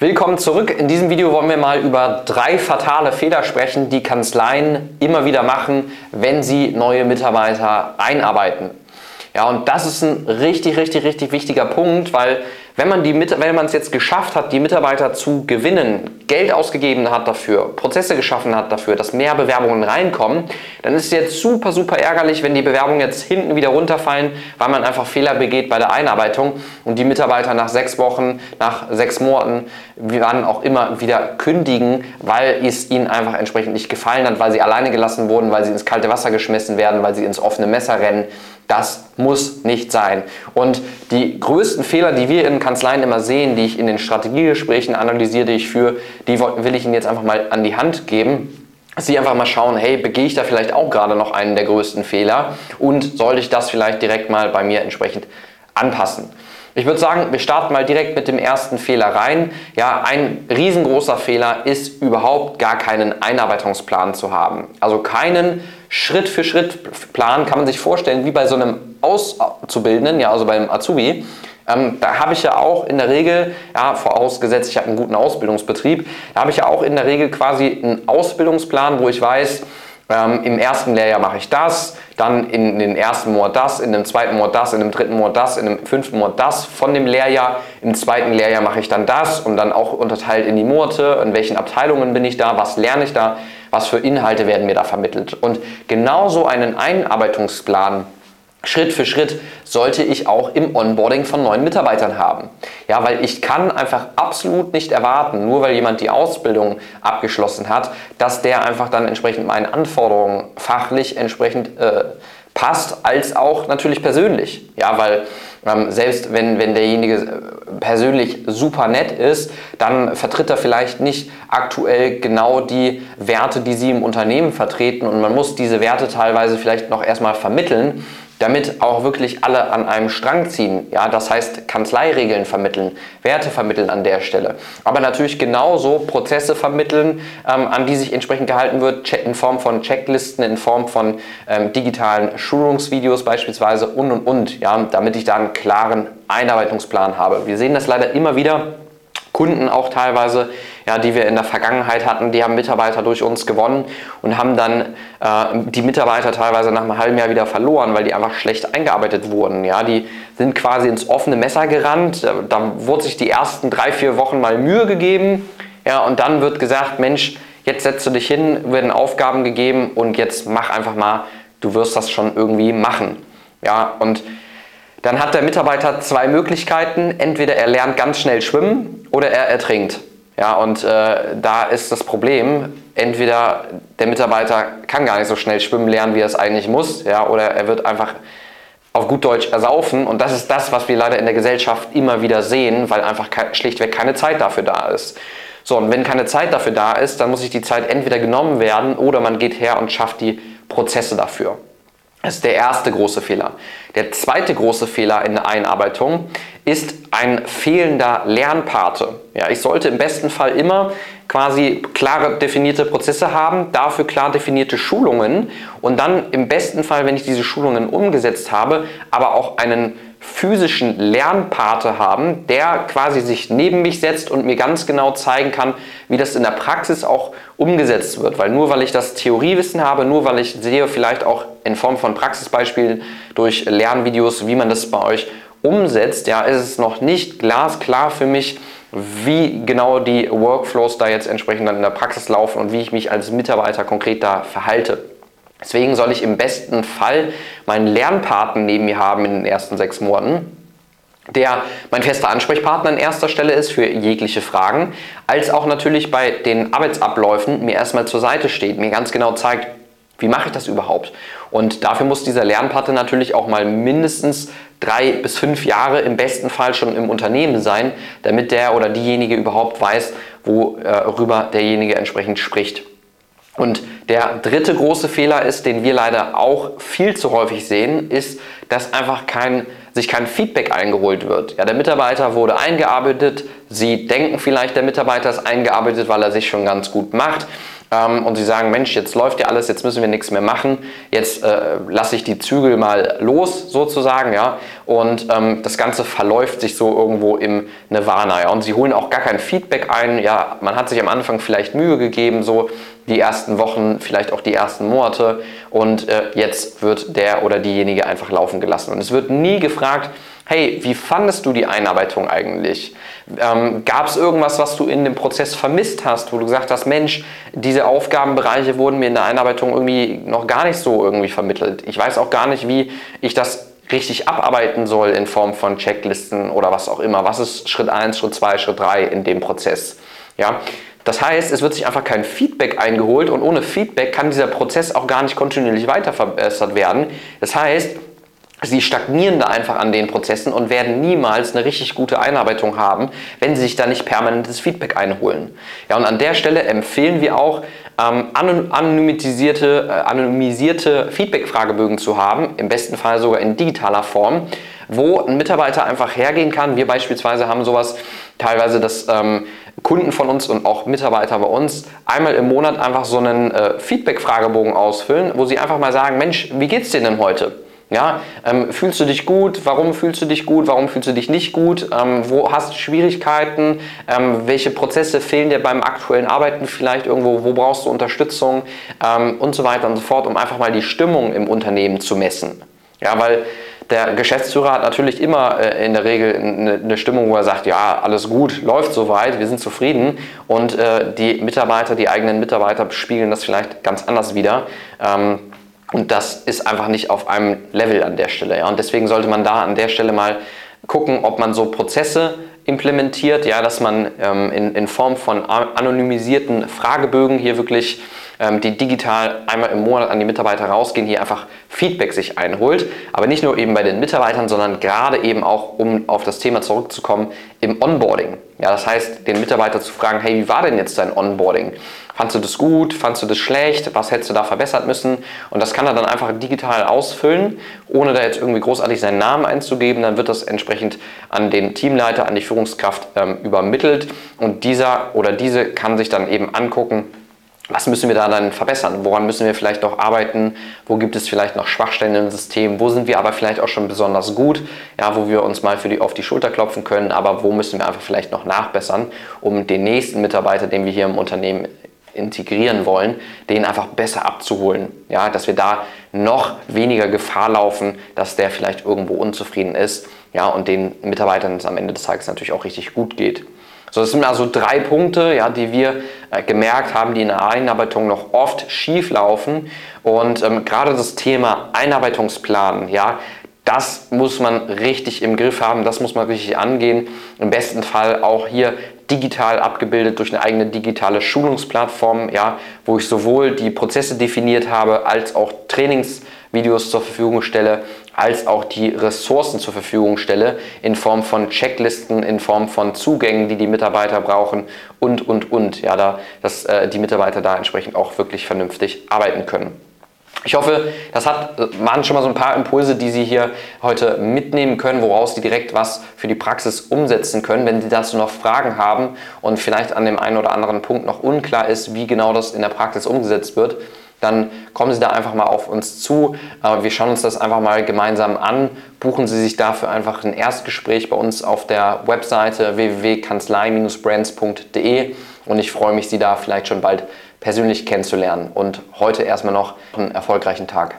Willkommen zurück. In diesem Video wollen wir mal über drei fatale Fehler sprechen, die Kanzleien immer wieder machen, wenn sie neue Mitarbeiter einarbeiten. Ja, und das ist ein richtig, richtig, richtig wichtiger Punkt, weil wenn man, es jetzt geschafft hat, die Mitarbeiter zu gewinnen, Geld ausgegeben hat dafür, Prozesse geschaffen hat dafür, dass mehr Bewerbungen reinkommen, dann ist es jetzt super, super ärgerlich, wenn die Bewerbungen jetzt hinten wieder runterfallen, weil man einfach Fehler begeht bei der Einarbeitung und die Mitarbeiter nach sechs Wochen, nach sechs Monaten, wann auch immer wieder kündigen, weil es ihnen einfach entsprechend nicht gefallen hat, weil sie alleine gelassen wurden, weil sie ins kalte Wasser geschmissen werden, weil sie ins offene Messer rennen. Das muss nicht sein. Und die größten Fehler, die wir in Kanzleien immer sehen, die ich in den Strategiegesprächen analysiere, die ich führe, die will ich Ihnen jetzt einfach mal an die Hand geben. Sie einfach mal schauen, hey, begehe ich da vielleicht auch gerade noch einen der größten Fehler und sollte ich das vielleicht direkt mal bei mir entsprechend anpassen. Ich würde sagen, wir starten mal direkt mit dem ersten Fehler rein. Ja, ein riesengroßer Fehler ist überhaupt gar keinen Einarbeitungsplan zu haben. Also keinen Schritt-für-Schritt-Plan kann man sich vorstellen, wie bei so einem Auszubildenden, ja, also beim Azubi. Ähm, da habe ich ja auch in der Regel, ja, vorausgesetzt, ich habe einen guten Ausbildungsbetrieb, da habe ich ja auch in der Regel quasi einen Ausbildungsplan, wo ich weiß, ähm, Im ersten Lehrjahr mache ich das, dann in den ersten Monat das, in dem zweiten Monat das, in dem dritten Monat das, in dem fünften Monat das von dem Lehrjahr. Im zweiten Lehrjahr mache ich dann das und dann auch unterteilt in die Monate, in welchen Abteilungen bin ich da, was lerne ich da, was für Inhalte werden mir da vermittelt. Und genauso einen Einarbeitungsplan Schritt für Schritt sollte ich auch im Onboarding von neuen Mitarbeitern haben. Ja, weil ich kann einfach absolut nicht erwarten, nur weil jemand die Ausbildung abgeschlossen hat, dass der einfach dann entsprechend meinen Anforderungen fachlich entsprechend äh, passt, als auch natürlich persönlich. Ja, weil ähm, selbst wenn, wenn derjenige äh, persönlich super nett ist, dann vertritt er vielleicht nicht aktuell genau die Werte, die Sie im Unternehmen vertreten und man muss diese Werte teilweise vielleicht noch erstmal vermitteln damit auch wirklich alle an einem Strang ziehen. Ja, das heißt Kanzleiregeln vermitteln, Werte vermitteln an der Stelle. Aber natürlich genauso Prozesse vermitteln, ähm, an die sich entsprechend gehalten wird, in Form von Checklisten, in Form von ähm, digitalen Schulungsvideos beispielsweise und und und, ja, damit ich da einen klaren Einarbeitungsplan habe. Wir sehen das leider immer wieder Kunden auch teilweise, ja, die wir in der Vergangenheit hatten, die haben Mitarbeiter durch uns gewonnen und haben dann äh, die Mitarbeiter teilweise nach einem halben Jahr wieder verloren, weil die einfach schlecht eingearbeitet wurden. Ja, die sind quasi ins offene Messer gerannt. Da wurde sich die ersten drei, vier Wochen mal Mühe gegeben. Ja, und dann wird gesagt, Mensch, jetzt setzt du dich hin, werden Aufgaben gegeben und jetzt mach einfach mal, du wirst das schon irgendwie machen. Ja, und dann hat der Mitarbeiter zwei Möglichkeiten. Entweder er lernt ganz schnell schwimmen oder er ertrinkt. Ja, und äh, da ist das Problem, entweder der Mitarbeiter kann gar nicht so schnell schwimmen lernen, wie er es eigentlich muss, ja, oder er wird einfach auf gut Deutsch ersaufen. Und das ist das, was wir leider in der Gesellschaft immer wieder sehen, weil einfach schlichtweg keine Zeit dafür da ist. So, und wenn keine Zeit dafür da ist, dann muss sich die Zeit entweder genommen werden oder man geht her und schafft die Prozesse dafür. Das ist der erste große Fehler. Der zweite große Fehler in der Einarbeitung ist ein fehlender Lernpate. Ja, ich sollte im besten Fall immer quasi klare definierte Prozesse haben, dafür klar definierte Schulungen und dann im besten Fall, wenn ich diese Schulungen umgesetzt habe, aber auch einen physischen Lernpate haben, der quasi sich neben mich setzt und mir ganz genau zeigen kann, wie das in der Praxis auch umgesetzt wird. Weil nur weil ich das Theoriewissen habe, nur weil ich sehe vielleicht auch in Form von Praxisbeispielen durch Lernvideos, wie man das bei euch umsetzt, ja, ist es noch nicht glasklar für mich, wie genau die Workflows da jetzt entsprechend dann in der Praxis laufen und wie ich mich als Mitarbeiter konkret da verhalte. Deswegen soll ich im besten Fall meinen Lernpartner neben mir haben in den ersten sechs Monaten, der mein fester Ansprechpartner an erster Stelle ist für jegliche Fragen, als auch natürlich bei den Arbeitsabläufen mir erstmal zur Seite steht, mir ganz genau zeigt, wie mache ich das überhaupt? Und dafür muss dieser Lernpartner natürlich auch mal mindestens drei bis fünf Jahre im besten Fall schon im Unternehmen sein, damit der oder diejenige überhaupt weiß, worüber derjenige entsprechend spricht. Und der dritte große Fehler ist, den wir leider auch viel zu häufig sehen, ist, dass einfach kein, sich kein Feedback eingeholt wird. Ja, der Mitarbeiter wurde eingearbeitet, Sie denken vielleicht, der Mitarbeiter ist eingearbeitet, weil er sich schon ganz gut macht, ähm, und sie sagen, Mensch, jetzt läuft ja alles, jetzt müssen wir nichts mehr machen, jetzt äh, lasse ich die Zügel mal los sozusagen, ja, und ähm, das Ganze verläuft sich so irgendwo im Nirvana, ja, und sie holen auch gar kein Feedback ein, ja, man hat sich am Anfang vielleicht Mühe gegeben, so die ersten Wochen, vielleicht auch die ersten Monate. Und äh, jetzt wird der oder diejenige einfach laufen gelassen. Und es wird nie gefragt, hey, wie fandest du die Einarbeitung eigentlich? Ähm, Gab es irgendwas, was du in dem Prozess vermisst hast, wo du gesagt hast, Mensch, diese Aufgabenbereiche wurden mir in der Einarbeitung irgendwie noch gar nicht so irgendwie vermittelt. Ich weiß auch gar nicht, wie ich das richtig abarbeiten soll in Form von Checklisten oder was auch immer. Was ist Schritt 1, Schritt 2, Schritt 3 in dem Prozess? Ja, das heißt, es wird sich einfach kein Feedback eingeholt und ohne Feedback kann dieser Prozess auch gar nicht kontinuierlich weiter verbessert werden. Das heißt, Sie stagnieren da einfach an den Prozessen und werden niemals eine richtig gute Einarbeitung haben, wenn sie sich da nicht permanentes Feedback einholen. Ja, und an der Stelle empfehlen wir auch, ähm, anonymisierte, äh, anonymisierte Feedback-Fragebögen zu haben, im besten Fall sogar in digitaler Form, wo ein Mitarbeiter einfach hergehen kann. Wir beispielsweise haben sowas teilweise, dass ähm, Kunden von uns und auch Mitarbeiter bei uns einmal im Monat einfach so einen äh, Feedback-Fragebogen ausfüllen, wo sie einfach mal sagen, Mensch, wie geht's dir denn heute? Ja, ähm, fühlst du dich gut? Warum fühlst du dich gut? Warum fühlst du dich nicht gut? Ähm, wo hast du Schwierigkeiten? Ähm, welche Prozesse fehlen dir beim aktuellen Arbeiten vielleicht irgendwo? Wo brauchst du Unterstützung? Ähm, und so weiter und so fort, um einfach mal die Stimmung im Unternehmen zu messen. Ja, weil der Geschäftsführer hat natürlich immer äh, in der Regel eine, eine, Stimmung, wo er sagt, ja, alles gut, läuft soweit, wir sind zufrieden. Und äh, die Mitarbeiter, die eigenen Mitarbeiter spiegeln das vielleicht ganz anders wieder. Ähm, und das ist einfach nicht auf einem Level an der Stelle. Ja? Und deswegen sollte man da an der Stelle mal gucken, ob man so Prozesse implementiert, ja, dass man ähm, in, in Form von anonymisierten Fragebögen hier wirklich ähm, die digital einmal im Monat an die Mitarbeiter rausgehen, hier einfach Feedback sich einholt. Aber nicht nur eben bei den Mitarbeitern, sondern gerade eben auch, um auf das Thema zurückzukommen, im Onboarding. Ja, das heißt, den Mitarbeiter zu fragen, hey, wie war denn jetzt dein Onboarding? Fandst du das gut? Fandst du das schlecht? Was hättest du da verbessert müssen? Und das kann er dann einfach digital ausfüllen, ohne da jetzt irgendwie großartig seinen Namen einzugeben. Dann wird das entsprechend an den Teamleiter, an die Führungskraft ähm, übermittelt. Und dieser oder diese kann sich dann eben angucken, was müssen wir da dann verbessern? Woran müssen wir vielleicht noch arbeiten? Wo gibt es vielleicht noch Schwachstellen im System? Wo sind wir aber vielleicht auch schon besonders gut? Ja, wo wir uns mal für die, auf die Schulter klopfen können, aber wo müssen wir einfach vielleicht noch nachbessern, um den nächsten Mitarbeiter, den wir hier im Unternehmen integrieren wollen, den einfach besser abzuholen. Ja, dass wir da noch weniger Gefahr laufen, dass der vielleicht irgendwo unzufrieden ist. Ja, und den Mitarbeitern es am Ende des Tages natürlich auch richtig gut geht. So, das sind also drei Punkte, ja, die wir äh, gemerkt haben, die in der Einarbeitung noch oft schief laufen. Und ähm, gerade das Thema Einarbeitungsplan, ja, das muss man richtig im Griff haben, das muss man richtig angehen. Im besten Fall auch hier digital abgebildet durch eine eigene digitale Schulungsplattform, ja, wo ich sowohl die Prozesse definiert habe, als auch Trainingsvideos zur Verfügung stelle, als auch die Ressourcen zur Verfügung stelle, in Form von Checklisten, in Form von Zugängen, die die Mitarbeiter brauchen und, und, und, ja, da, dass äh, die Mitarbeiter da entsprechend auch wirklich vernünftig arbeiten können. Ich hoffe, das hat, waren schon mal so ein paar Impulse, die Sie hier heute mitnehmen können, woraus Sie direkt was für die Praxis umsetzen können. Wenn Sie dazu noch Fragen haben und vielleicht an dem einen oder anderen Punkt noch unklar ist, wie genau das in der Praxis umgesetzt wird, dann kommen Sie da einfach mal auf uns zu. Äh, wir schauen uns das einfach mal gemeinsam an. Buchen Sie sich dafür einfach ein Erstgespräch bei uns auf der Webseite www.kanzlei-brands.de und ich freue mich, Sie da vielleicht schon bald persönlich kennenzulernen. Und heute erstmal noch einen erfolgreichen Tag.